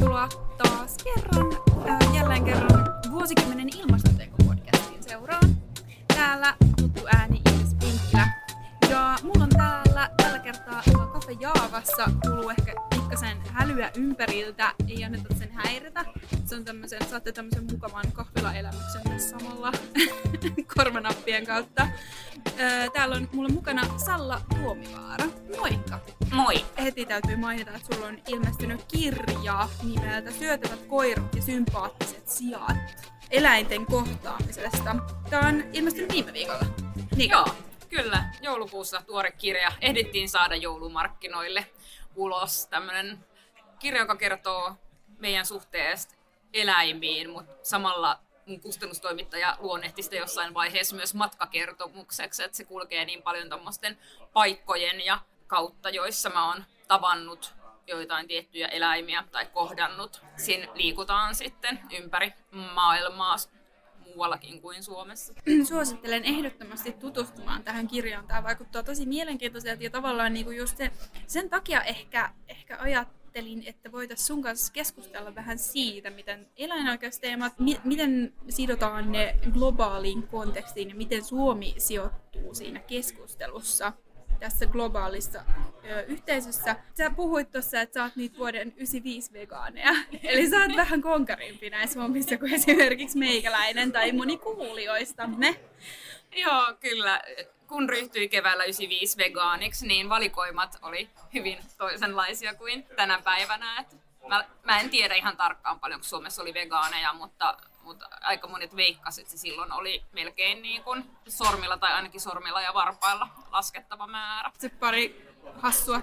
tervetuloa taas kerran, äh, jälleen kerran vuosikymmenen ilmastoteko-podcastin seuraan. Täällä tuttu ääni Iris Pinkkilä. Ja mulla on täällä tällä kertaa Cafe Jaavassa kuuluu ehkä pikkasen hälyä ympäriltä, ei anneta sen häiritä. Se on tämmösen, saatte tämmöisen mukavan kahvilaelämyksen tässä samalla korvanappien kautta. Täällä on mulla mukana Salla Tuomivaara. Moikka! Moi! heti täytyy mainita, että sulla on ilmestynyt kirja nimeltä Syötävät koirat ja sympaattiset sijat eläinten kohtaamisesta. Tämä on ilmestynyt viime viikolla. Niin. Joo, kyllä. Joulukuussa tuore kirja. Ehdittiin saada joulumarkkinoille ulos. Tämmöinen kirja, joka kertoo meidän suhteesta eläimiin, mutta samalla mun kustannustoimittaja luonnehti sitä jossain vaiheessa myös matkakertomukseksi, että se kulkee niin paljon tuommoisten paikkojen ja kautta, joissa mä oon tavannut joitain tiettyjä eläimiä tai kohdannut. Siinä liikutaan sitten ympäri maailmaa muuallakin kuin Suomessa. Suosittelen ehdottomasti tutustumaan tähän kirjaan. Tämä vaikuttaa tosi mielenkiintoiselta ja tavallaan niinku just se, sen takia ehkä, ehkä ajattelin, että voitaisiin sun kanssa keskustella vähän siitä, miten eläinoikeusteemat, mi- miten sidotaan ne globaaliin kontekstiin ja miten Suomi sijoittuu siinä keskustelussa tässä globaalissa ö, yhteisössä. Sä puhuit tuossa, että sä oot niitä vuoden 95 vegaaneja. Eli sä oot vähän konkarimpi näissä hommissa kuin esimerkiksi meikäläinen tai moni kuulijoistamme. Joo, kyllä. Kun ryhtyi keväällä 95 vegaaniksi, niin valikoimat oli hyvin toisenlaisia kuin tänä päivänä. Et mä, mä en tiedä ihan tarkkaan paljon, kun Suomessa oli vegaaneja, mutta, mutta aika monet veikkasivat, että se silloin oli melkein niin kuin sormilla tai ainakin sormilla ja varpailla laskettava määrä. Se pari hassua.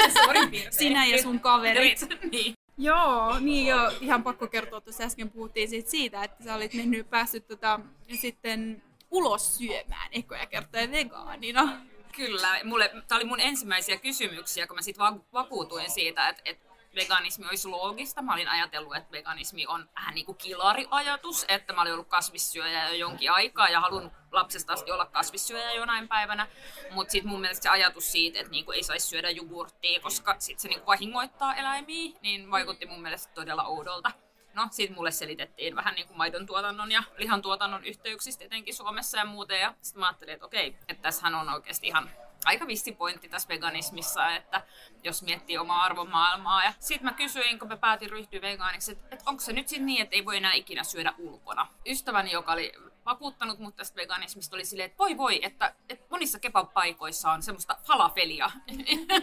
Sinä ja sun kaverit. niin. Joo, niin jo, ihan pakko kertoa, tuossa äsken puhuttiin siitä, siitä että sä olit mennyt päässyt tota, sitten ulos syömään ekoja kertoja vegaanina. Kyllä, mulle, tämä oli mun ensimmäisiä kysymyksiä, kun mä sitten va- vakuutuin siitä, että, että veganismi olisi loogista. Mä olin ajatellut, että veganismi on vähän niin kuin kilariajatus, että mä olin ollut kasvissyöjä jo jonkin aikaa ja halunnut lapsesta asti olla kasvissyöjä jonain päivänä. Mutta sitten mun mielestä se ajatus siitä, että niinku ei saisi syödä jogurttia, koska sit se niinku vahingoittaa eläimiä, niin vaikutti mun mielestä todella oudolta. No, sitten mulle selitettiin vähän niin kuin maidon tuotannon ja lihan tuotannon yhteyksistä etenkin Suomessa ja muuten. Ja sitten mä ajattelin, että okei, että tässähän on oikeasti ihan aika vissi pointti tässä veganismissa, että jos miettii omaa arvomaailmaa. Ja sitten mä kysyin, kun mä päätin ryhtyä vegaaniksi, että, että onko se nyt sitten niin, että ei voi enää ikinä syödä ulkona. Ystäväni, joka oli vakuuttanut mut tästä veganismista, oli silleen, että voi voi, että, että monissa kebab-paikoissa on semmoista falafelia.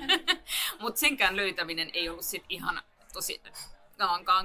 Mutta senkään löytäminen ei ollut sitten ihan tosi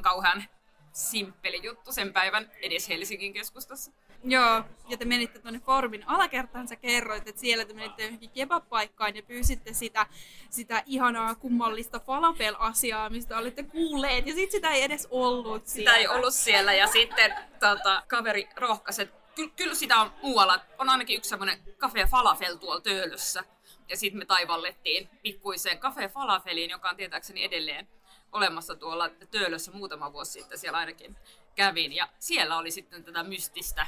kauhean simppeli juttu sen päivän edes Helsingin keskustassa. Joo, ja te menitte tuonne Formin alakertaan, sä kerroit, että siellä te menitte johonkin kebab-paikkaan ja pyysitte sitä, sitä ihanaa kummallista falafel-asiaa, mistä olitte kuulleet, ja sit sitä ei edes ollut siellä. Sitä ei ollut siellä, ja sitten tota, kaveri rohkaisi, että ky- kyllä sitä on muualla. On ainakin yksi semmoinen kafe falafel tuolla Töölössä. Ja sitten me taivallettiin pikkuiseen kafe falafeliin, joka on tietääkseni edelleen olemassa tuolla Töölössä muutama vuosi sitten siellä ainakin kävin. Ja siellä oli sitten tätä mystistä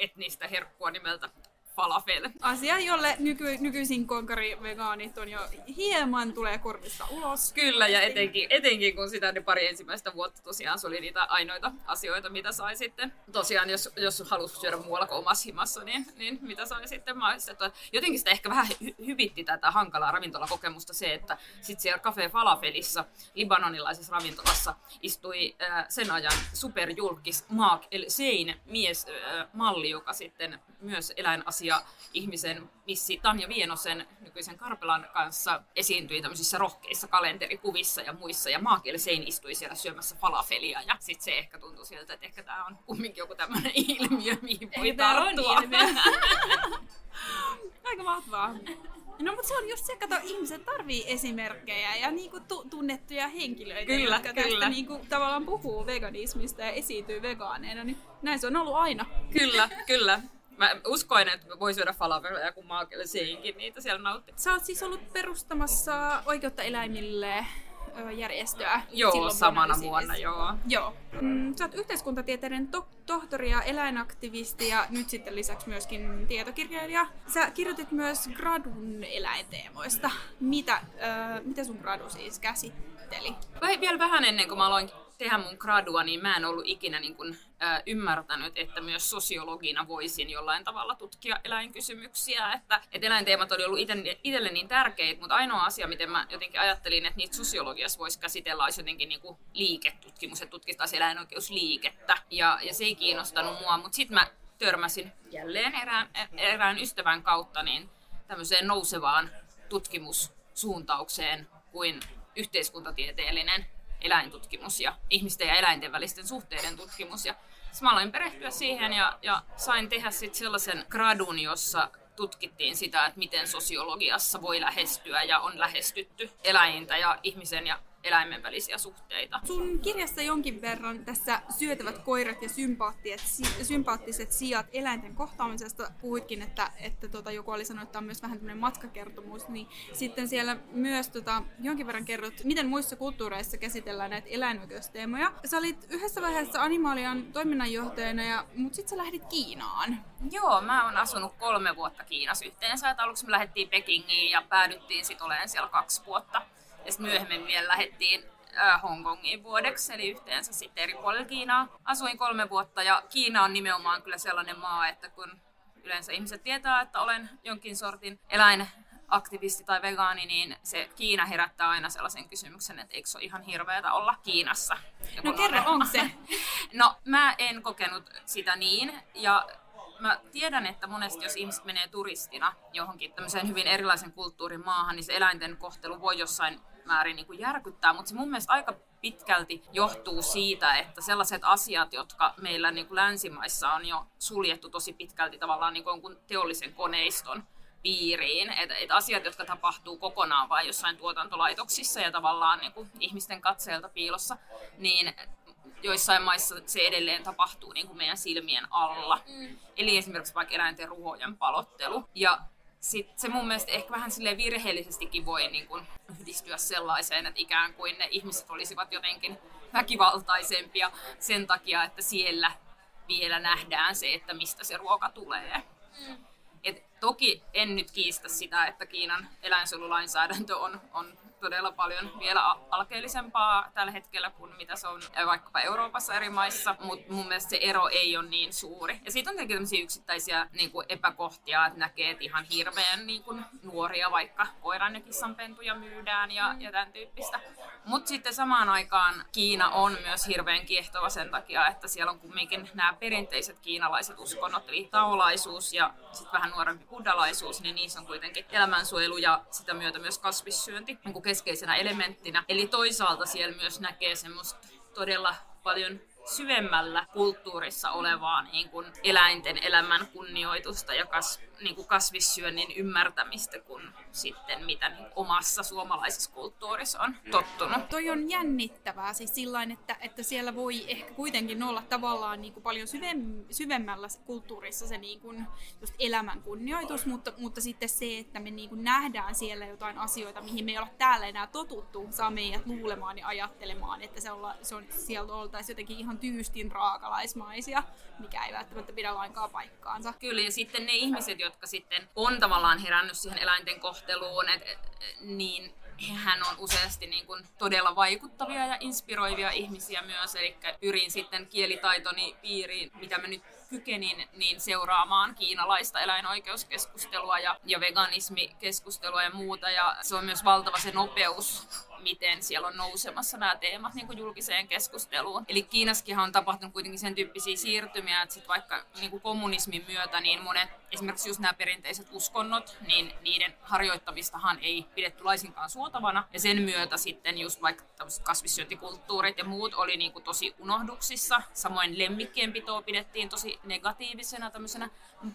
etnistä herkkua nimeltä falafel. Asia, jolle nyky, nykyisin konkari-vegaanit on jo hieman tulee korvista ulos. Kyllä, ja etenkin, etenkin kun sitä ne pari ensimmäistä vuotta tosiaan se oli niitä ainoita asioita, mitä sai sitten. Tosiaan, jos, jos halusi syödä muualla kuin omassa himassa, niin, niin mitä sai sitten maistettua. Jotenkin sitä ehkä vähän hy- hyvitti tätä hankalaa ravintolakokemusta se, että sitten siellä Cafe Falafelissa, libanonilaisessa ravintolassa, istui äh, sen ajan superjulkis Mark El Sein mies, äh, malli, joka sitten myös eläinasia ihmisen missi Tanja Vienosen nykyisen Karpelan kanssa esiintyi tämmöisissä rohkeissa kalenterikuvissa ja muissa. Ja Maakiel Sein istui siellä syömässä falafelia. Ja sitten se ehkä tuntui siltä, että ehkä tämä on kumminkin joku tämmöinen ilmiö, mihin voi on tarttua. ilmiö. Aika mahtavaa. No mutta se on just se, kato, ihmiset tarvii esimerkkejä ja niinku tu- tunnettuja henkilöitä, Kyllä, jotka tästä kyllä. niinku tavallaan puhuu veganismista ja esiintyy vegaaneina, niin näin se on ollut aina. Kyllä, kyllä. Mä uskoin, että voi syödä falafelia, kun Maakiel Seinkin niitä siellä nautti. Sä oot siis ollut perustamassa Oikeutta eläimille järjestöä. Joo, samana vuonna, joo. Joo. Mm, sä oot yhteiskuntatieteiden to- tohtori ja eläinaktivisti ja nyt sitten lisäksi myöskin tietokirjailija. Sä kirjoitit myös gradun eläinteemoista. Mitä, äh, mitä sun gradu siis käsitteli? Vielä vähän ennen kuin mä aloin tehdä mun gradua, niin mä en ollut ikinä niin kuin, ymmärtänyt, että myös sosiologina voisin jollain tavalla tutkia eläinkysymyksiä. Että, että eläinteemat oli ollut itselle niin tärkeitä, mutta ainoa asia, miten mä jotenkin ajattelin, että niitä sosiologiassa voisi käsitellä, olisi jotenkin niin kuin liiketutkimus, että tutkittaisiin eläinoikeusliikettä. Ja, ja se ei kiinnostanut mua, mutta sitten mä törmäsin jälleen erään, erään ystävän kautta niin tämmöiseen nousevaan tutkimussuuntaukseen kuin yhteiskuntatieteellinen eläintutkimus ja ihmisten ja eläinten välisten suhteiden tutkimus. Ja mä aloin perehtyä siihen ja, ja sain tehdä sitten sellaisen gradun, jossa tutkittiin sitä, että miten sosiologiassa voi lähestyä ja on lähestytty eläintä ja ihmisen ja eläimen välisiä suhteita. Sun kirjassa jonkin verran tässä syötävät koirat ja sympaattiset sijat eläinten kohtaamisesta puhuitkin, että, että tota, joku oli sanonut, että on myös vähän tämmöinen matkakertomus, niin sitten siellä myös tota, jonkin verran kerrot, miten muissa kulttuureissa käsitellään näitä eläinoikeusteemoja. Sä olit yhdessä vaiheessa Animalian toiminnanjohtajana, ja, mutta sitten sä lähdit Kiinaan. Joo, mä oon asunut kolme vuotta Kiinassa yhteensä. Että aluksi me lähdettiin Pekingiin ja päädyttiin sitten olemaan siellä kaksi vuotta. Ja sitten myöhemmin vielä lähdettiin äh, Hongkongiin vuodeksi, eli yhteensä sitten eri puolilla Kiinaa. Asuin kolme vuotta ja Kiina on nimenomaan kyllä sellainen maa, että kun yleensä ihmiset tietää, että olen jonkin sortin eläinaktivisti tai vegaani, niin se Kiina herättää aina sellaisen kysymyksen, että eikö se ole ihan hirveätä olla Kiinassa. No kerro, onko se? no mä en kokenut sitä niin ja mä tiedän, että monesti jos ihmiset menee turistina johonkin tämmöiseen hyvin erilaisen kulttuurin maahan, niin se eläinten kohtelu voi jossain määrin niin kuin järkyttää, mutta se mun mielestä aika pitkälti johtuu siitä, että sellaiset asiat, jotka meillä niin kuin länsimaissa on jo suljettu tosi pitkälti tavallaan niin kuin teollisen koneiston piiriin, että et asiat, jotka tapahtuu kokonaan vain jossain tuotantolaitoksissa ja tavallaan niin kuin ihmisten katseelta piilossa, niin joissain maissa se edelleen tapahtuu niin kuin meidän silmien alla. Mm. Eli esimerkiksi vaikka eläinten ruhojen palottelu. Ja sit se mun mielestä ehkä vähän sille virheellisestikin voi niin kuin yhdistyä sellaiseen, että ikään kuin ne ihmiset olisivat jotenkin väkivaltaisempia sen takia, että siellä vielä nähdään se, että mistä se ruoka tulee. Mm. Et toki en nyt kiistä sitä, että Kiinan eläinsuojelulainsäädäntö on, on todella paljon vielä alkeellisempaa tällä hetkellä kuin mitä se on vaikkapa Euroopassa eri maissa, mutta mun mielestä se ero ei ole niin suuri. Ja siitä on tietenkin tämmöisiä yksittäisiä niin kuin epäkohtia, että näkee, että ihan hirveän niin kuin, nuoria vaikka koiran ja kissan pentuja myydään ja, ja tämän tyyppistä. Mutta sitten samaan aikaan Kiina on myös hirveän kiehtova sen takia, että siellä on kumminkin nämä perinteiset kiinalaiset uskonnot, eli taolaisuus ja sitten vähän nuorempi buddhalaisuus, niin niissä on kuitenkin elämänsuojelu ja sitä myötä myös kasvissyönti niin kuin keskeisenä elementtinä. Eli toisaalta siellä myös näkee semmoista todella paljon syvemmällä kulttuurissa olevaa niin kuin eläinten elämän kunnioitusta ja kas, niin kuin kasvissyönnin ymmärtämistä kuin sitten mitä niin omassa suomalaisessa kulttuurissa on tottunut. Toi on jännittävää siis sillain, että, että siellä voi ehkä kuitenkin olla tavallaan niin kuin paljon syvem, syvemmällä kulttuurissa se niin kuin just elämän kunnioitus, mutta, mutta sitten se, että me niin kuin nähdään siellä jotain asioita, mihin me ei olla täällä enää totuttu, saa meidät luulemaan ja ajattelemaan, että se, olla, se on, sieltä oltaisiin jotenkin ihan tyystin raakalaismaisia, mikä ei välttämättä pidä lainkaan paikkaansa. Kyllä, ja sitten ne ihmiset, jotka sitten on tavallaan herännyt siihen eläinten kohteluun, et, et, niin hän on useasti niin kuin todella vaikuttavia ja inspiroivia ihmisiä myös, eli pyrin sitten kielitaitoni piiriin, mitä mä nyt kykenin, niin seuraamaan kiinalaista eläinoikeuskeskustelua ja, ja veganismikeskustelua ja muuta, ja se on myös valtava se nopeus, miten siellä on nousemassa nämä teemat niin kuin julkiseen keskusteluun. Eli Kiinassakin on tapahtunut kuitenkin sen tyyppisiä siirtymiä, että sit vaikka niin kuin kommunismin myötä niin monet, esimerkiksi just nämä perinteiset uskonnot, niin niiden harjoittamistahan ei pidetty laisinkaan suotavana. Ja sen myötä sitten just vaikka kasvissyöntikulttuurit ja muut oli niin kuin tosi unohduksissa. Samoin lemmikkien pitoa pidettiin tosi negatiivisena tämmöisenä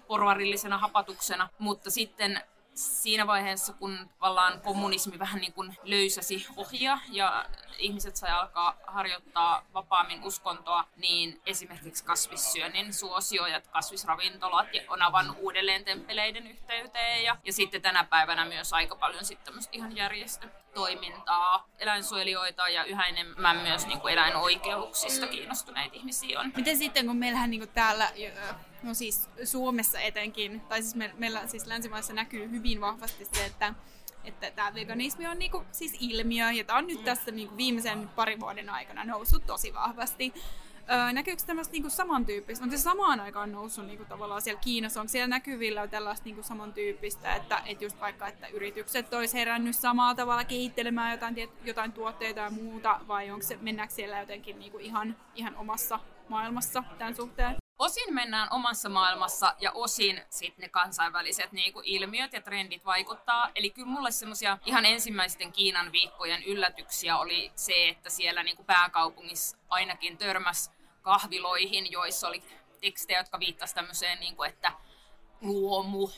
porvarillisena hapatuksena, mutta sitten siinä vaiheessa, kun tavallaan kommunismi vähän niin kuin löysäsi ohja ja ihmiset sai alkaa harjoittaa vapaammin uskontoa, niin esimerkiksi kasvissyönnin suosio ja kasvisravintolat on avannut uudelleen temppeleiden yhteyteen ja, ja sitten tänä päivänä myös aika paljon sitten ihan järjestö toimintaa, eläinsuojelijoita ja yhä enemmän myös niin kuin eläinoikeuksista kiinnostuneita ihmisiä on. Miten sitten, kun meillähän niin kuin täällä, no siis Suomessa etenkin, tai siis me, meillä siis länsimaissa näkyy hyvin vahvasti se, että että tämä veganismi on niinku, siis ilmiö, ja tämä on nyt tässä niinku viimeisen parin vuoden aikana noussut tosi vahvasti. Öö, näkyykö tämmöistä niinku samantyyppistä? On se samaan aikaan noussut niinku tavallaan siellä Kiinassa? Onko siellä näkyvillä tällaista niinku samantyyppistä, että et just vaikka että yritykset olisi herännyt samalla tavalla kehittelemään jotain, jotain tuotteita ja muuta, vai onko se, mennäänkö siellä jotenkin niinku ihan, ihan omassa maailmassa tämän suhteen? Osin mennään omassa maailmassa ja osin sitten ne kansainväliset niinku ilmiöt ja trendit vaikuttaa. Eli kyllä mulle semmoisia ihan ensimmäisten Kiinan viikkojen yllätyksiä oli se, että siellä niinku pääkaupungissa ainakin törmäs kahviloihin, joissa oli tekstejä, jotka viittasivat tämmöiseen, niinku, että luomu,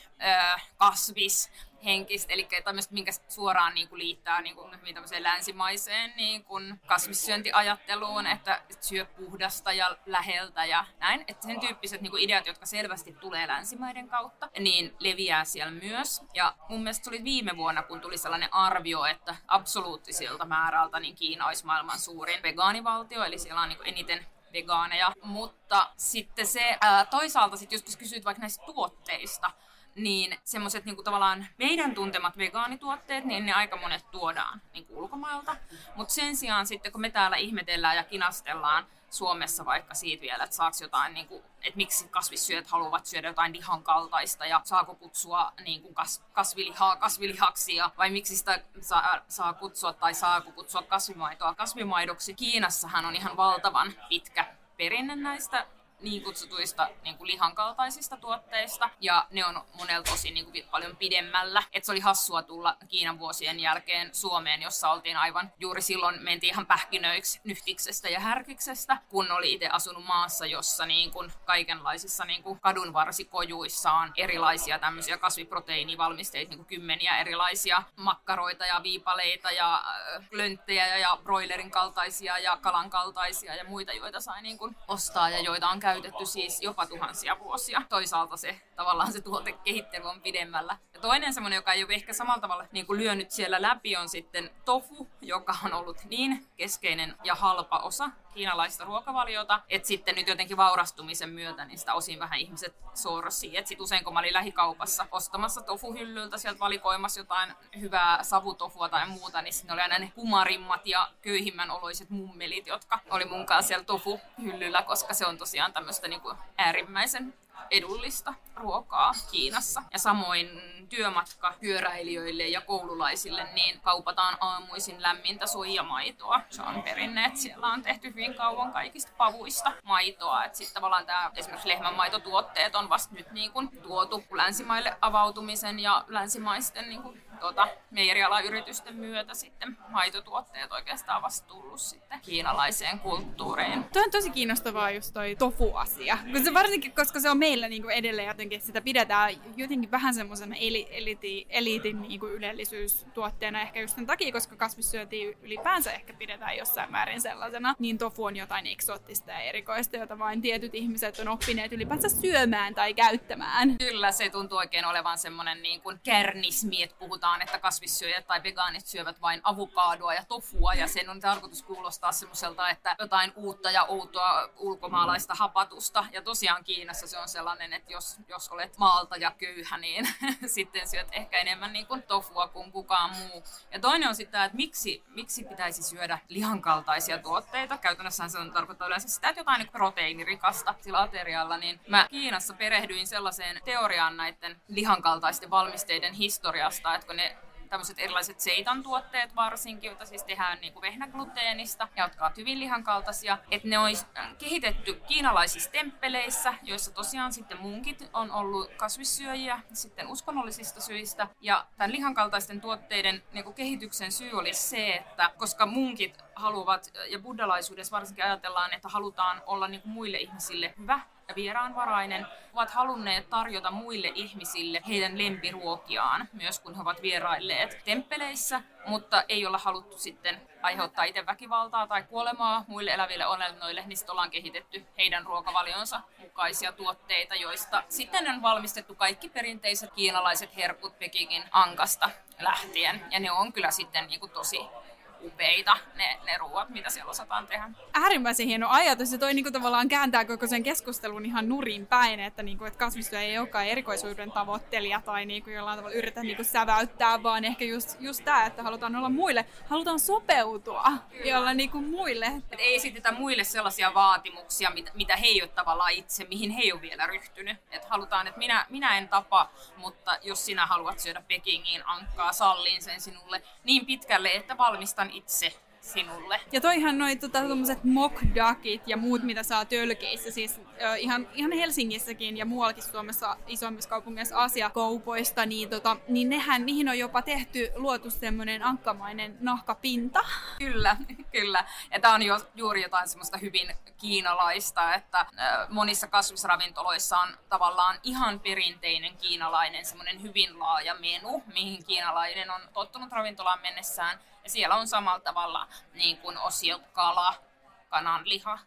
kasvis, henkistä, eli tämmöistä, minkä suoraan niin kuin liittää niin kuin, tämmöiseen länsimaiseen niin kuin kasvissyöntiajatteluun, että syö puhdasta ja läheltä ja näin. Että sen tyyppiset niin kuin ideat, jotka selvästi tulee länsimaiden kautta, niin leviää siellä myös. Ja mun mielestä se oli viime vuonna, kun tuli sellainen arvio, että absoluuttisilta määrältä niin Kiina olisi maailman suurin vegaanivaltio, eli siellä on niin kuin eniten vegaaneja. Mutta sitten se ää, toisaalta, sit jos kysyt vaikka näistä tuotteista, niin semmoiset niinku tavallaan meidän tuntemat vegaanituotteet, niin ne aika monet tuodaan niinku ulkomailta. Mutta sen sijaan sitten, kun me täällä ihmetellään ja kinastellaan Suomessa vaikka siitä vielä, että saako jotain, kuin, että miksi kasvissyöt haluavat syödä jotain lihan kaltaista ja saako kutsua niin kuin kas, kasvilihaa kasvilihaksia vai miksi sitä saa, saa kutsua tai saako kutsua kasvimaitoa kasvimaidoksi. Kiinassahan on ihan valtavan pitkä perinne näistä niin kutsutuista niin kuin lihan kaltaisista tuotteista, ja ne on monelta osin niin kuin paljon pidemmällä. Et se oli hassua tulla Kiinan vuosien jälkeen Suomeen, jossa oltiin aivan juuri silloin mentiin ihan pähkinöiksi nyhtiksestä ja härkiksestä, kun oli itse asunut maassa, jossa niin kuin kaikenlaisissa niin kuin kadunvarsikojuissa on erilaisia tämmöisiä kasviproteiinivalmisteita, niin kuin kymmeniä erilaisia makkaroita ja viipaleita ja lönttejä ja broilerin kaltaisia ja kalan kaltaisia ja muita, joita sai niin kuin ostaa ja joita on käytetty siis jopa tuhansia vuosia. Toisaalta se tavallaan se tuotekehittely on pidemmällä. Ja toinen semmoinen, joka ei ole ehkä samalla tavalla niin kuin lyönyt siellä läpi, on sitten tofu, joka on ollut niin keskeinen ja halpa osa kiinalaista ruokavaliota, että sitten nyt jotenkin vaurastumisen myötä niin sitä osin vähän ihmiset sorsi. Että sitten usein kun mä olin lähikaupassa ostamassa tofuhyllyltä sieltä valikoimassa jotain hyvää savutofua tai muuta, niin ne oli aina ne kumarimmat ja köyhimmän oloiset mummelit, jotka oli mun kanssa siellä tofuhyllyllä, koska se on tosiaan tämmöistä niin äärimmäisen edullista ruokaa Kiinassa. Ja samoin työmatka pyöräilijöille ja koululaisille, niin kaupataan aamuisin lämmintä soijamaitoa. Se on perinne, että siellä on tehty hyvin kauan kaikista pavuista maitoa. Sitten tavallaan tämä esimerkiksi lehmänmaitotuotteet on vasta nyt niin kuin tuotu länsimaille avautumisen ja länsimaisten niin kuin tuota, meijerialan yritysten myötä sitten maitotuotteet oikeastaan vasta tullut sitten kiinalaiseen kulttuuriin. Tuo on tosi kiinnostavaa just toi tofu-asia. Kun se varsinkin, koska se on meillä niin kuin edelleen jotenkin, sitä pidetään jotenkin vähän semmoisena eli, eliti, eliitin niin kuin ylellisyystuotteena ehkä just sen takia, koska kasvissyöntiä ylipäänsä ehkä pidetään jossain määrin sellaisena. Niin tofu on jotain eksoottista ja erikoista, jota vain tietyt ihmiset on oppineet ylipäänsä syömään tai käyttämään. Kyllä, se tuntuu oikein olevan semmoinen niin kuin kärnismi, että puhutaan sanotaan, että kasvissyöjät tai vegaanit syövät vain avokaadoa ja tofua ja sen on tarkoitus kuulostaa semmoiselta, että jotain uutta ja outoa ulkomaalaista hapatusta. Ja tosiaan Kiinassa se on sellainen, että jos, jos olet maalta ja köyhä, niin sitten syöt ehkä enemmän niin kuin tofua kuin kukaan muu. Ja toinen on sitten että miksi, miksi pitäisi syödä lihankaltaisia tuotteita. Käytännössä se on tarkoittaa yleensä sitä, että jotain niin proteiinirikasta sillä aterialla. Niin mä Kiinassa perehdyin sellaiseen teoriaan näiden lihankaltaisten valmisteiden historiasta, että kun ne tämmöiset erilaiset seitan tuotteet varsinkin, joita siis tehdään niin kuin vehnägluteenista ja jotka ovat hyvin lihankaltaisia, että ne äh, kehitetty kiinalaisissa temppeleissä, joissa tosiaan sitten munkit on ollut kasvissyöjiä sitten uskonnollisista syistä. Ja tämän lihankaltaisten tuotteiden niin kuin kehityksen syy oli se, että koska munkit haluavat, ja buddhalaisuudessa varsinkin ajatellaan, että halutaan olla niin kuin muille ihmisille hyvä, vieraanvarainen, ovat halunneet tarjota muille ihmisille heidän lempiruokiaan, myös kun he ovat vierailleet temppeleissä, mutta ei olla haluttu sitten aiheuttaa itse väkivaltaa tai kuolemaa muille eläville olennoille, niin sitten ollaan kehitetty heidän ruokavalionsa mukaisia tuotteita, joista sitten on valmistettu kaikki perinteiset kiinalaiset herkut Pekingin ankasta lähtien. Ja ne on kyllä sitten niin kuin tosi upeita ne, ne ruoat, mitä siellä osataan tehdä. Äärimmäisen hieno ajatus ja toi niinku tavallaan kääntää koko sen keskustelun ihan nurin päin, että, niinku, että kasvistyö ei olekaan erikoisuuden tavoittelija tai niinku jollain tavalla yritä niinku säväyttää, vaan ehkä just, just tämä, että halutaan olla muille, halutaan sopeutua ja olla niinku muille. Et ei esitetä muille sellaisia vaatimuksia, mitä, mitä he ei ole tavallaan itse, mihin he ei ole vielä ryhtynyt. Et halutaan, että minä, minä en tapa, mutta jos sinä haluat syödä Pekingiin ankkaa, sallin sen sinulle niin pitkälle, että valmistan ihan itse sinulle. Ja toihan noin tota, mock duckit ja muut, mitä saa tölkeissä, siis äh, ihan, ihan Helsingissäkin ja muuallakin Suomessa isommissa kaupungeissa asiakaupoista, niin, tota, niin nehän, niihin on jopa tehty, luotu semmoinen ankkamainen nahkapinta. Kyllä, kyllä. Ja tämä on jo, juuri jotain semmoista hyvin kiinalaista, että monissa kasvisravintoloissa on tavallaan ihan perinteinen kiinalainen semmoinen hyvin laaja menu, mihin kiinalainen on tottunut ravintolaan mennessään ja siellä on samalla tavalla niin kuin osiot kala, kananliha,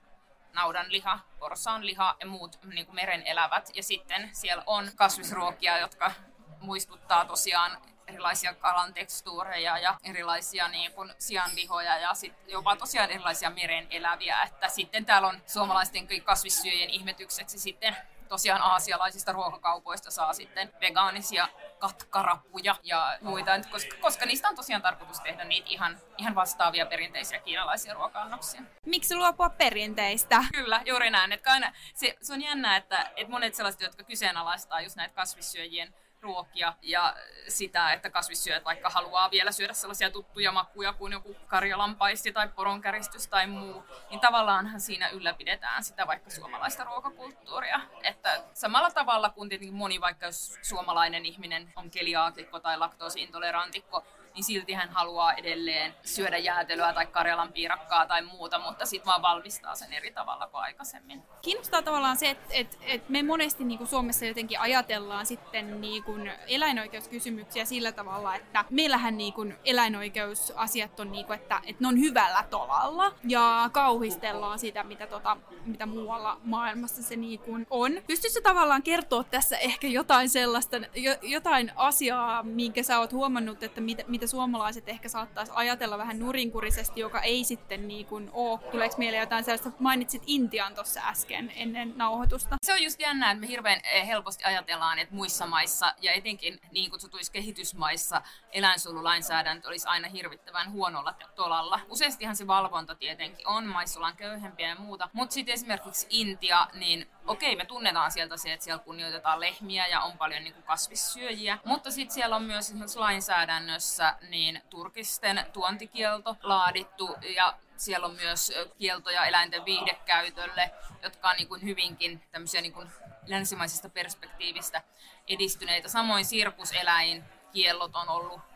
naudanliha, porsaanliha ja muut niin kuin meren elävät. Ja sitten siellä on kasvisruokia, jotka muistuttaa tosiaan erilaisia kalan tekstuureja ja erilaisia niin kuin sianlihoja ja sit jopa tosiaan erilaisia meren eläviä. Että sitten täällä on suomalaisten kasvissyöjien ihmetykseksi sitten tosiaan aasialaisista ruokakaupoista saa sitten vegaanisia katkarapuja ja muita, koska, koska niistä on tosiaan tarkoitus tehdä niitä ihan, ihan vastaavia perinteisiä kiinalaisia ruoka-annoksia. Miksi luopua perinteistä? Kyllä, juuri näin. Että aina, se, se on jännä, että, että monet sellaiset, jotka kyseenalaistaa just näitä kasvissyöjien ruokia ja sitä, että kasvissyöjät vaikka haluaa vielä syödä sellaisia tuttuja makuja kuin joku karjalampaisti tai poronkäristys tai muu, niin tavallaanhan siinä ylläpidetään sitä vaikka suomalaista ruokakulttuuria. Että samalla tavalla kuin tietenkin moni vaikka jos suomalainen ihminen on keliaakikko tai laktoosiintolerantikko, niin silti hän haluaa edelleen syödä jäätelöä tai karjalan piirakkaa tai muuta, mutta sitten vaan valmistaa sen eri tavalla kuin aikaisemmin. Kiinnostaa tavallaan se, että et, et me monesti niin kuin Suomessa jotenkin ajatellaan sitten niin kuin eläinoikeuskysymyksiä sillä tavalla, että meillähän niin kuin eläinoikeusasiat on, niin kuin, että, että ne on hyvällä tolalla ja kauhistellaan sitä, mitä, tota, mitä muualla maailmassa se niin kuin on. Pystytkö tavallaan kertoa tässä ehkä jotain sellaista, jotain asiaa, minkä sä oot huomannut, että mitä, mitä suomalaiset ehkä saattaisi ajatella vähän nurinkurisesti, joka ei sitten niin kuin ole. Tuleeko mieleen jotain sellaista, mainitsit Intian tuossa äsken ennen nauhoitusta? Se on just jännä, että me hirveän eh, helposti ajatellaan, että muissa maissa ja etenkin niin kutsutuissa kehitysmaissa eläinsuojelulainsäädäntö olisi aina hirvittävän huonolla tolalla. Useastihan se valvonta tietenkin on, maissa ollaan köyhempiä ja muuta, mutta sitten esimerkiksi Intia, niin okei, me tunnetaan sieltä se, että siellä kunnioitetaan lehmiä ja on paljon niin kuin kasvissyöjiä, mutta sitten siellä on myös esimerkiksi lainsäädännössä niin turkisten tuontikielto laadittu ja siellä on myös kieltoja eläinten viihdekäytölle, jotka on niin kuin hyvinkin tämmöisiä niin kuin länsimaisesta perspektiivistä edistyneitä. Samoin sirkuseläin kiellot on ollut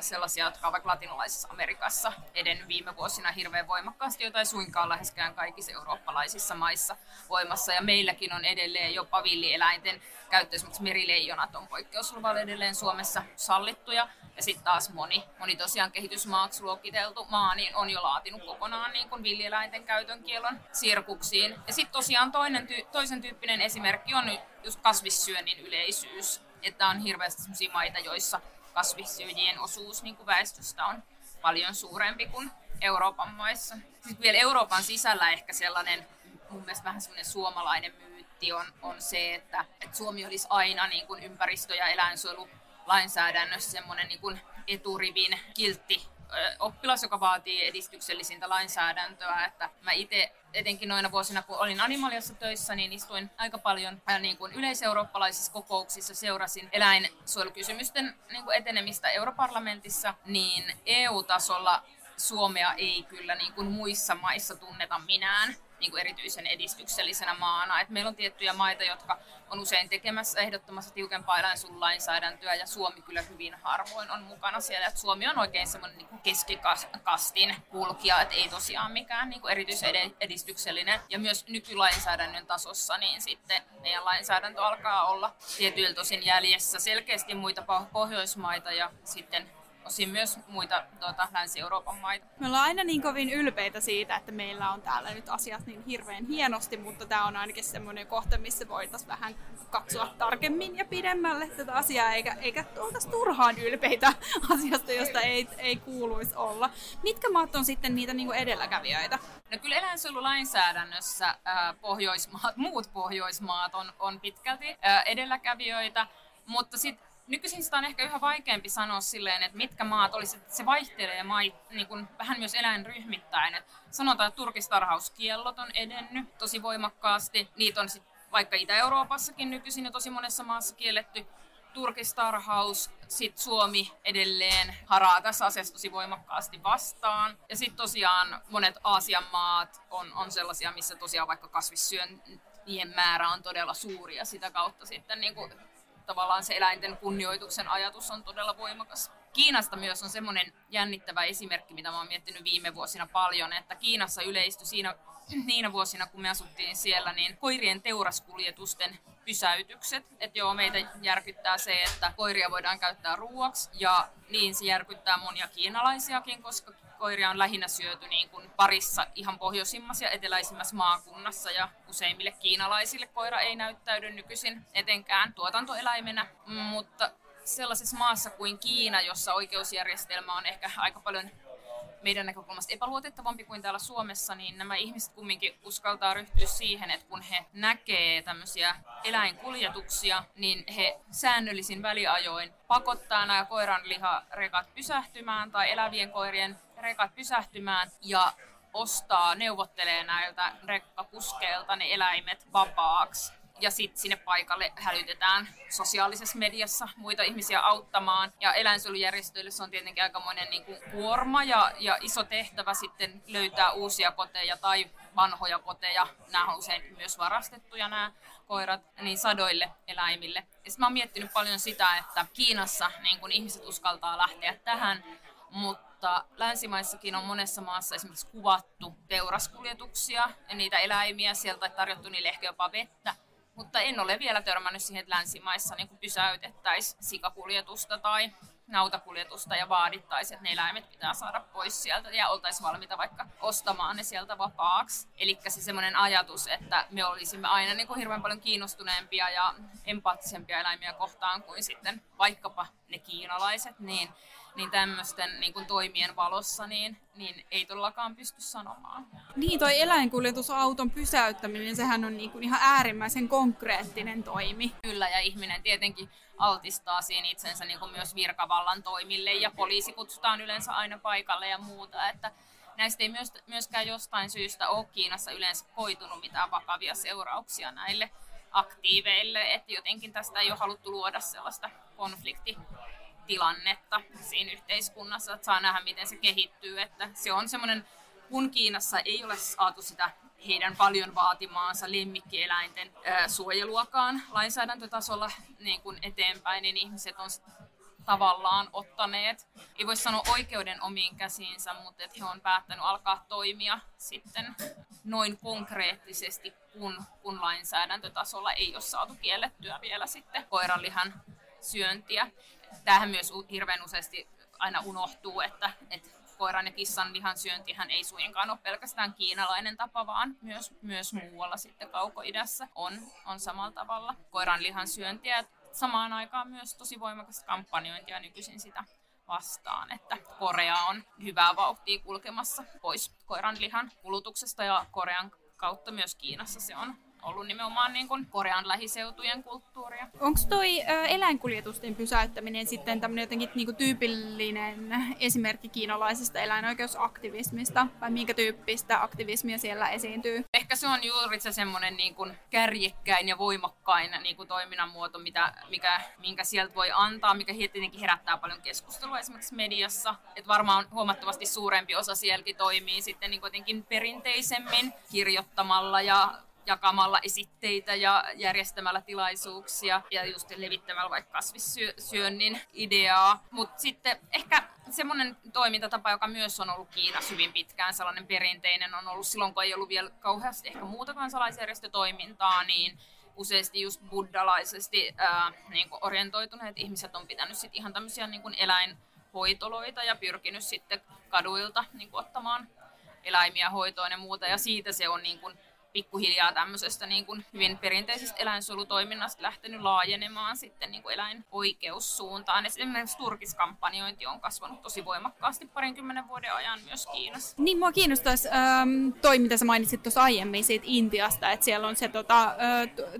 sellaisia, jotka ovat latinalaisessa Amerikassa edennyt viime vuosina hirveän voimakkaasti, jota ei suinkaan läheskään kaikissa eurooppalaisissa maissa voimassa. Ja meilläkin on edelleen jopa villieläinten käyttö, esimerkiksi merileijonat on poikkeusluvalla edelleen Suomessa sallittuja. Ja sitten taas moni, moni tosiaan kehitysmaaksi luokiteltu maa niin on jo laatinut kokonaan niin kuin villieläinten käytön kielon sirkuksiin. Ja sitten tosiaan toinen toisen tyyppinen esimerkki on just kasvissyönnin yleisyys. Että on hirveästi sellaisia maita, joissa kasvissyöjien osuus niin kuin väestöstä on paljon suurempi kuin Euroopan maissa. Sitten vielä Euroopan sisällä ehkä sellainen mun mielestä vähän semmoinen suomalainen myytti on, on se, että, että Suomi olisi aina niin kuin ympäristö- ja eläinsuojelulainsäädännössä semmoinen niin kuin eturivin kiltti oppilas, joka vaatii edistyksellisintä lainsäädäntöä. Että mä itse etenkin noina vuosina, kun olin Animaliassa töissä, niin istuin aika paljon niin kuin yleiseurooppalaisissa kokouksissa, seurasin eläinsuojelukysymysten niin kuin etenemistä europarlamentissa, niin EU-tasolla Suomea ei kyllä niin kuin muissa maissa tunneta minään niin kuin erityisen edistyksellisenä maana. Et meillä on tiettyjä maita, jotka on usein tekemässä ehdottomassa tiukempaa eläinsuojelulainsäädäntöä ja Suomi kyllä hyvin harvoin on mukana siellä. Et Suomi on oikein semmoinen niin keskikastin kulkija, että ei tosiaan mikään niin kuin erityisen edistyksellinen. Ja myös nykylainsäädännön tasossa niin sitten meidän lainsäädäntö alkaa olla tietyiltä tosin jäljessä selkeästi muita Pohjoismaita ja sitten osin myös muita tuota, Länsi-Euroopan maita. Me ollaan aina niin kovin ylpeitä siitä, että meillä on täällä nyt asiat niin hirveän hienosti, mutta tämä on ainakin semmoinen kohta, missä voitaisiin vähän katsoa tarkemmin ja pidemmälle tätä asiaa, eikä, eikä oltaisi turhaan ylpeitä asiasta, josta ei, ei kuuluisi olla. Mitkä maat on sitten niitä niin edelläkävijöitä? No kyllä eläinsuojelulainsäädännössä äh, Pohjoismaat, muut Pohjoismaat on, on pitkälti äh, edelläkävijöitä, mutta sitten nykyisin sitä on ehkä yhä vaikeampi sanoa silleen, että mitkä maat olisi, se vaihtelee mai, niin kuin vähän myös eläinryhmittäin. Et sanotaan, että turkistarhauskiellot on edennyt tosi voimakkaasti. Niitä on sit vaikka Itä-Euroopassakin nykyisin jo tosi monessa maassa kielletty turkistarhaus, sitten Suomi edelleen haraa tässä asiassa tosi voimakkaasti vastaan. Ja sitten tosiaan monet Aasian maat on, on sellaisia, missä tosiaan vaikka kasvissyöntien määrä on todella suuri ja sitä kautta sitten niin kuin tavallaan se eläinten kunnioituksen ajatus on todella voimakas. Kiinasta myös on semmoinen jännittävä esimerkki, mitä mä oon miettinyt viime vuosina paljon, että Kiinassa yleistyi siinä, niinä vuosina, kun me asuttiin siellä, niin koirien teuraskuljetusten pysäytykset. Että joo, meitä järkyttää se, että koiria voidaan käyttää ruuaksi ja niin se järkyttää monia kiinalaisiakin, koska koiria on lähinnä syöty niin kuin parissa ihan pohjoisimmassa ja eteläisimmässä maakunnassa ja useimmille kiinalaisille koira ei näyttäydy nykyisin etenkään tuotantoeläimenä, mutta sellaisessa maassa kuin Kiina, jossa oikeusjärjestelmä on ehkä aika paljon meidän näkökulmasta epäluotettavampi kuin täällä Suomessa, niin nämä ihmiset kumminkin uskaltaa ryhtyä siihen, että kun he näkee tämmöisiä eläinkuljetuksia, niin he säännöllisin väliajoin pakottaa nämä koiran liharekat pysähtymään tai elävien koirien rekat pysähtymään ja ostaa, neuvottelee näiltä rekkakuskeilta ne eläimet vapaaksi. Ja sitten sinne paikalle hälytetään sosiaalisessa mediassa muita ihmisiä auttamaan. Ja eläinsuojelujärjestöille se on tietenkin aikamoinen niin kuin kuorma ja, ja iso tehtävä sitten löytää uusia koteja tai vanhoja koteja. Nämä on usein myös varastettuja nämä koirat, niin sadoille eläimille. Ja mä oon miettinyt paljon sitä, että Kiinassa niin kun ihmiset uskaltaa lähteä tähän, mutta länsimaissakin on monessa maassa esimerkiksi kuvattu teuraskuljetuksia ja niitä eläimiä sieltä tarjottu niille ehkä jopa vettä. Mutta en ole vielä törmännyt siihen, että länsimaissa niin pysäytettäisiin sikakuljetusta tai nautakuljetusta ja vaadittaisiin, että ne eläimet pitää saada pois sieltä ja oltaisiin valmiita vaikka ostamaan ne sieltä vapaaksi. Eli se semmoinen ajatus, että me olisimme aina niin kuin hirveän paljon kiinnostuneempia ja empaattisempia eläimiä kohtaan kuin sitten vaikkapa ne kiinalaiset, niin niin tämmöisten niin kuin toimien valossa niin, niin ei todellakaan pysty sanomaan. Niin, toi eläinkuljetusauton pysäyttäminen, sehän on niin kuin ihan äärimmäisen konkreettinen toimi. Kyllä, ja ihminen tietenkin altistaa siinä itsensä niin kuin myös virkavallan toimille, ja poliisi kutsutaan yleensä aina paikalle ja muuta, että näistä ei myöskään jostain syystä ole Kiinassa yleensä koitunut mitään vakavia seurauksia näille aktiiveille, että jotenkin tästä ei ole haluttu luoda sellaista konflikti tilannetta siinä yhteiskunnassa, että saa nähdä, miten se kehittyy. Että se on semmoinen, kun Kiinassa ei ole saatu sitä heidän paljon vaatimaansa lemmikkieläinten suojeluakaan lainsäädäntötasolla niin kuin eteenpäin, niin ihmiset on tavallaan ottaneet, ei voi sanoa oikeuden omiin käsiinsä, mutta että he on päättänyt alkaa toimia sitten noin konkreettisesti, kun, kun lainsäädäntötasolla ei ole saatu kiellettyä vielä sitten koiranlihan syöntiä tämähän myös hirveän useasti aina unohtuu, että, että koiran ja kissan lihan syöntihän ei suinkaan ole pelkästään kiinalainen tapa, vaan myös, myös muualla sitten kaukoidässä on, on samalla tavalla koiran lihan syöntiä. Samaan aikaan myös tosi voimakasta kampanjointia nykyisin sitä vastaan, että Korea on hyvää vauhtia kulkemassa pois koiran lihan kulutuksesta ja Korean kautta myös Kiinassa se on ollut nimenomaan niin kuin Korean lähiseutujen kulttuuria. Onko toi ö, eläinkuljetusten pysäyttäminen sitten tämmöinen jotenkin niinku tyypillinen esimerkki kiinalaisesta eläinoikeusaktivismista, vai minkä tyyppistä aktivismia siellä esiintyy? Ehkä se on juuri se semmoinen niin kuin kärjekkäin ja voimakkain niin kuin toiminnan muoto, mitä, mikä, minkä sieltä voi antaa, mikä tietenkin herättää paljon keskustelua esimerkiksi mediassa. Et varmaan huomattavasti suurempi osa sielläkin toimii sitten niin jotenkin perinteisemmin kirjoittamalla ja jakamalla esitteitä ja järjestämällä tilaisuuksia ja just levittämällä vaikka kasvissyönnin ideaa. Mutta sitten ehkä semmoinen toimintatapa, joka myös on ollut Kiinassa hyvin pitkään, sellainen perinteinen on ollut silloin, kun ei ollut vielä kauheasti ehkä muuta kansalaisjärjestötoimintaa, niin useasti just buddhalaisesti ää, niin orientoituneet ihmiset on pitänyt sit ihan tämmöisiä niin eläinhoitoloita ja pyrkinyt sitten kaduilta niin ottamaan eläimiä hoitoon ja muuta. Ja siitä se on niin kuin pikkuhiljaa tämmöisestä niin kuin hyvin perinteisestä eläinsuojelutoiminnasta lähtenyt laajenemaan sitten niin kuin eläinoikeussuuntaan. Esimerkiksi turkiskampanjointi on kasvanut tosi voimakkaasti parinkymmenen vuoden ajan myös Kiinassa. Niin, mua kiinnostaisi ähm, toi, mitä sä mainitsit tuossa aiemmin siitä Intiasta, että siellä on se tota, äh,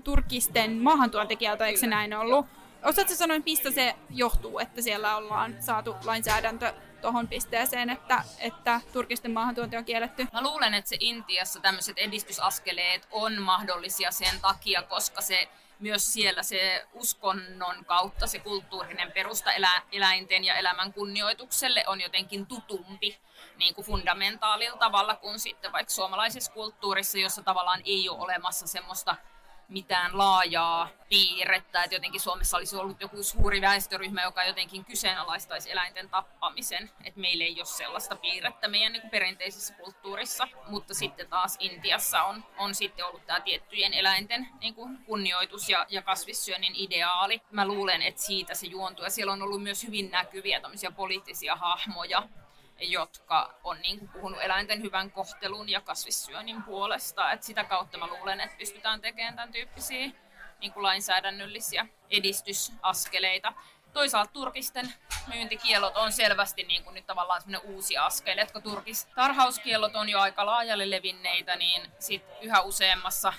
turkisten maahantuontekijöiltä, eikö se näin ollut? Osaatko sanoa, mistä se johtuu, että siellä ollaan saatu lainsäädäntö tuohon pisteeseen, että, että turkisten maahantuonti on kielletty? Mä luulen, että se Intiassa tämmöiset edistysaskeleet on mahdollisia sen takia, koska se myös siellä se uskonnon kautta se kulttuurinen perusta elä, eläinten ja elämän kunnioitukselle on jotenkin tutumpi niin kuin fundamentaalilla tavalla kuin sitten vaikka suomalaisessa kulttuurissa, jossa tavallaan ei ole olemassa semmoista mitään laajaa piirrettä, että jotenkin Suomessa olisi ollut joku suuri väestöryhmä, joka jotenkin kyseenalaistaisi eläinten tappamisen, että meillä ei ole sellaista piirrettä meidän niin kuin perinteisessä kulttuurissa, mutta sitten taas Intiassa on, on sitten ollut tämä tiettyjen eläinten niin kuin kunnioitus ja, ja kasvissyönnin ideaali. Mä luulen, että siitä se juontuu ja siellä on ollut myös hyvin näkyviä poliittisia hahmoja, jotka on niin kuin puhunut eläinten hyvän kohtelun ja kasvissyönnin puolesta. Et sitä kautta mä luulen, että pystytään tekemään tämän tyyppisiä niin kuin lainsäädännöllisiä edistysaskeleita. Toisaalta turkisten myyntikielot on selvästi niin kuin nyt tavallaan uusi askel, että kun turkistarhauskielot on jo aika laajalle levinneitä, niin sit yhä useammassa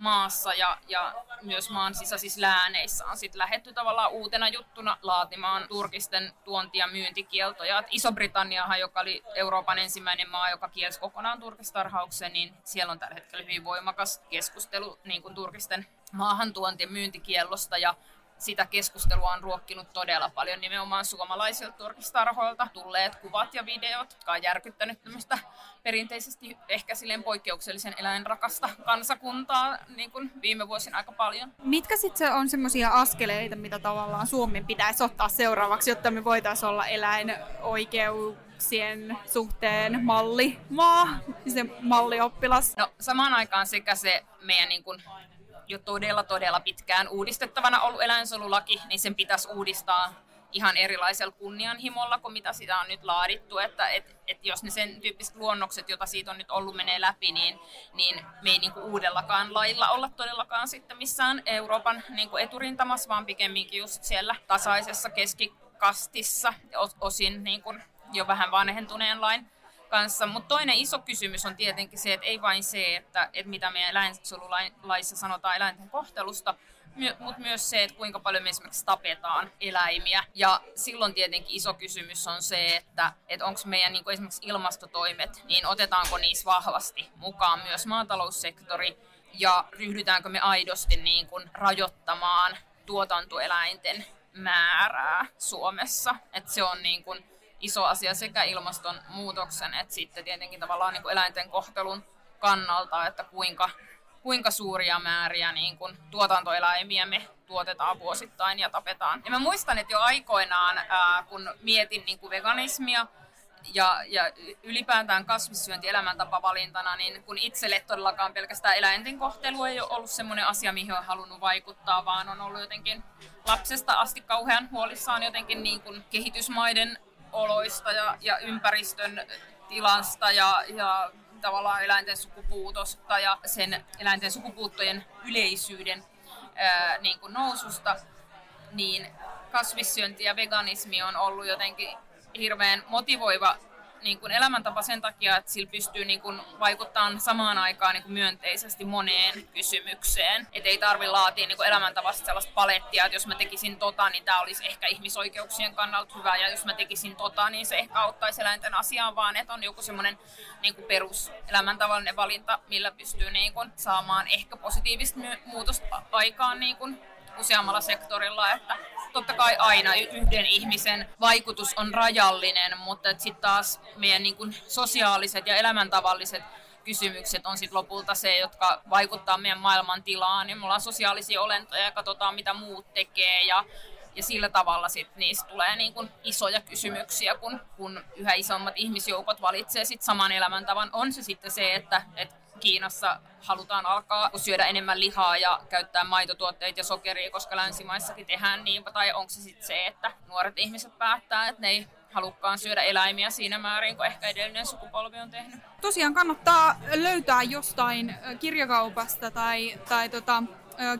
maassa ja, ja myös maan sisäisissä lääneissä on sitten lähetty tavallaan uutena juttuna laatimaan turkisten tuonti- ja myyntikieltoja. Iso-Britanniahan, joka oli Euroopan ensimmäinen maa, joka kielsi kokonaan turkistarhauksen, niin siellä on tällä hetkellä hyvin voimakas keskustelu niin kuin turkisten maahantuonti- ja myyntikiellosta ja sitä keskustelua on ruokkinut todella paljon nimenomaan suomalaisilta turkistarhoilta tulleet kuvat ja videot, jotka on järkyttänyt tämmöistä perinteisesti ehkä silleen poikkeuksellisen eläinrakasta kansakuntaa niin kuin viime vuosina aika paljon. Mitkä sitten on semmoisia askeleita, mitä tavallaan Suomen pitäisi ottaa seuraavaksi, jotta me voitaisiin olla eläinoikeuksien suhteen mallimaa, se mallioppilas? No samaan aikaan sekä se meidän niin kuin jo todella, todella pitkään uudistettavana ollut eläinsolulaki, niin sen pitäisi uudistaa ihan erilaisella kunnianhimolla kuin mitä sitä on nyt laadittu. Että et, et jos ne sen tyyppiset luonnokset, joita siitä on nyt ollut, menee läpi, niin, niin me ei niinku uudellakaan lailla olla todellakaan sitten missään Euroopan niinku eturintamassa, vaan pikemminkin just siellä tasaisessa keskikastissa osin niinku jo vähän vanhentuneen lain kanssa. Mutta toinen iso kysymys on tietenkin se, että ei vain se, että, että mitä meidän eläinsuojelulaissa sanotaan eläinten kohtelusta, mutta myös se, että kuinka paljon me esimerkiksi tapetaan eläimiä. Ja silloin tietenkin iso kysymys on se, että, että onko meidän niin esimerkiksi ilmastotoimet, niin otetaanko niissä vahvasti mukaan myös maataloussektori ja ryhdytäänkö me aidosti niin kuin rajoittamaan tuotantoeläinten määrää Suomessa. Että se on niin kuin iso asia sekä ilmastonmuutoksen että sitten tietenkin tavallaan niin kuin eläinten kohtelun kannalta, että kuinka, kuinka suuria määriä niin kuin tuotantoeläimiä me tuotetaan vuosittain ja tapetaan. Ja mä muistan, että jo aikoinaan, ää, kun mietin niin kuin veganismia, ja, ja ylipäätään kasvissyönti elämäntapa-valintana, niin kun itselle todellakaan pelkästään eläinten kohtelu ei ole ollut semmoinen asia, mihin on halunnut vaikuttaa, vaan on ollut jotenkin lapsesta asti kauhean huolissaan jotenkin niin kuin kehitysmaiden oloista ja, ja ympäristön tilasta ja, ja tavallaan eläinten sukupuutosta ja sen eläinten sukupuuttojen yleisyyden ää, niin kuin noususta, niin kasvissyönti ja veganismi on ollut jotenkin hirveän motivoiva niin kuin elämäntapa sen takia, että sillä pystyy niin kuin vaikuttamaan samaan aikaan niin kuin myönteisesti moneen kysymykseen. Että ei tarvi laatia niin kuin elämäntavasta sellaista palettia, että jos mä tekisin tota, niin tämä olisi ehkä ihmisoikeuksien kannalta hyvä, ja jos mä tekisin tota, niin se ehkä auttaisi eläinten asiaan, vaan että on joku semmoinen niin kuin peruselämäntavallinen valinta, millä pystyy niin kuin saamaan ehkä positiivista muutosta aikaan niin kuin useammalla sektorilla, että totta kai aina yhden ihmisen vaikutus on rajallinen, mutta sitten taas meidän niin kuin sosiaaliset ja elämäntavalliset kysymykset on sitten lopulta se, jotka vaikuttaa meidän maailman tilaan. Ja me ollaan sosiaalisia olentoja ja katsotaan, mitä muut tekee ja ja sillä tavalla sit niistä tulee niin kun isoja kysymyksiä, kun, kun yhä isommat ihmisjoukot valitsee sit saman elämäntavan. On se sitten se, että, että Kiinassa halutaan alkaa syödä enemmän lihaa ja käyttää maitotuotteita ja sokeria, koska länsimaissakin tehdään niin, tai onko se sitten se, että nuoret ihmiset päättää, että ne ei halukkaan syödä eläimiä siinä määrin, kuin ehkä edellinen sukupolvi on tehnyt. Tosiaan kannattaa löytää jostain kirjakaupasta tai, tai tota,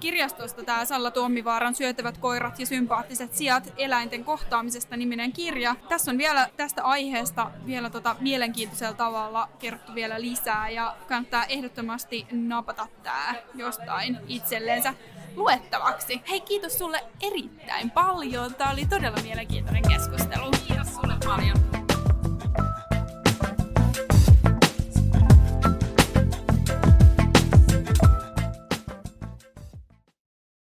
kirjastosta tämä Salla Tuomivaaran Syötävät koirat ja sympaattiset sijat eläinten kohtaamisesta niminen kirja. Tässä on vielä tästä aiheesta vielä tota mielenkiintoisella tavalla kerrottu vielä lisää ja kannattaa ehdottomasti napata tämä jostain itsellensä luettavaksi. Hei, kiitos sulle erittäin paljon. Tämä oli todella mielenkiintoinen keskustelu. Kiitos sulle paljon.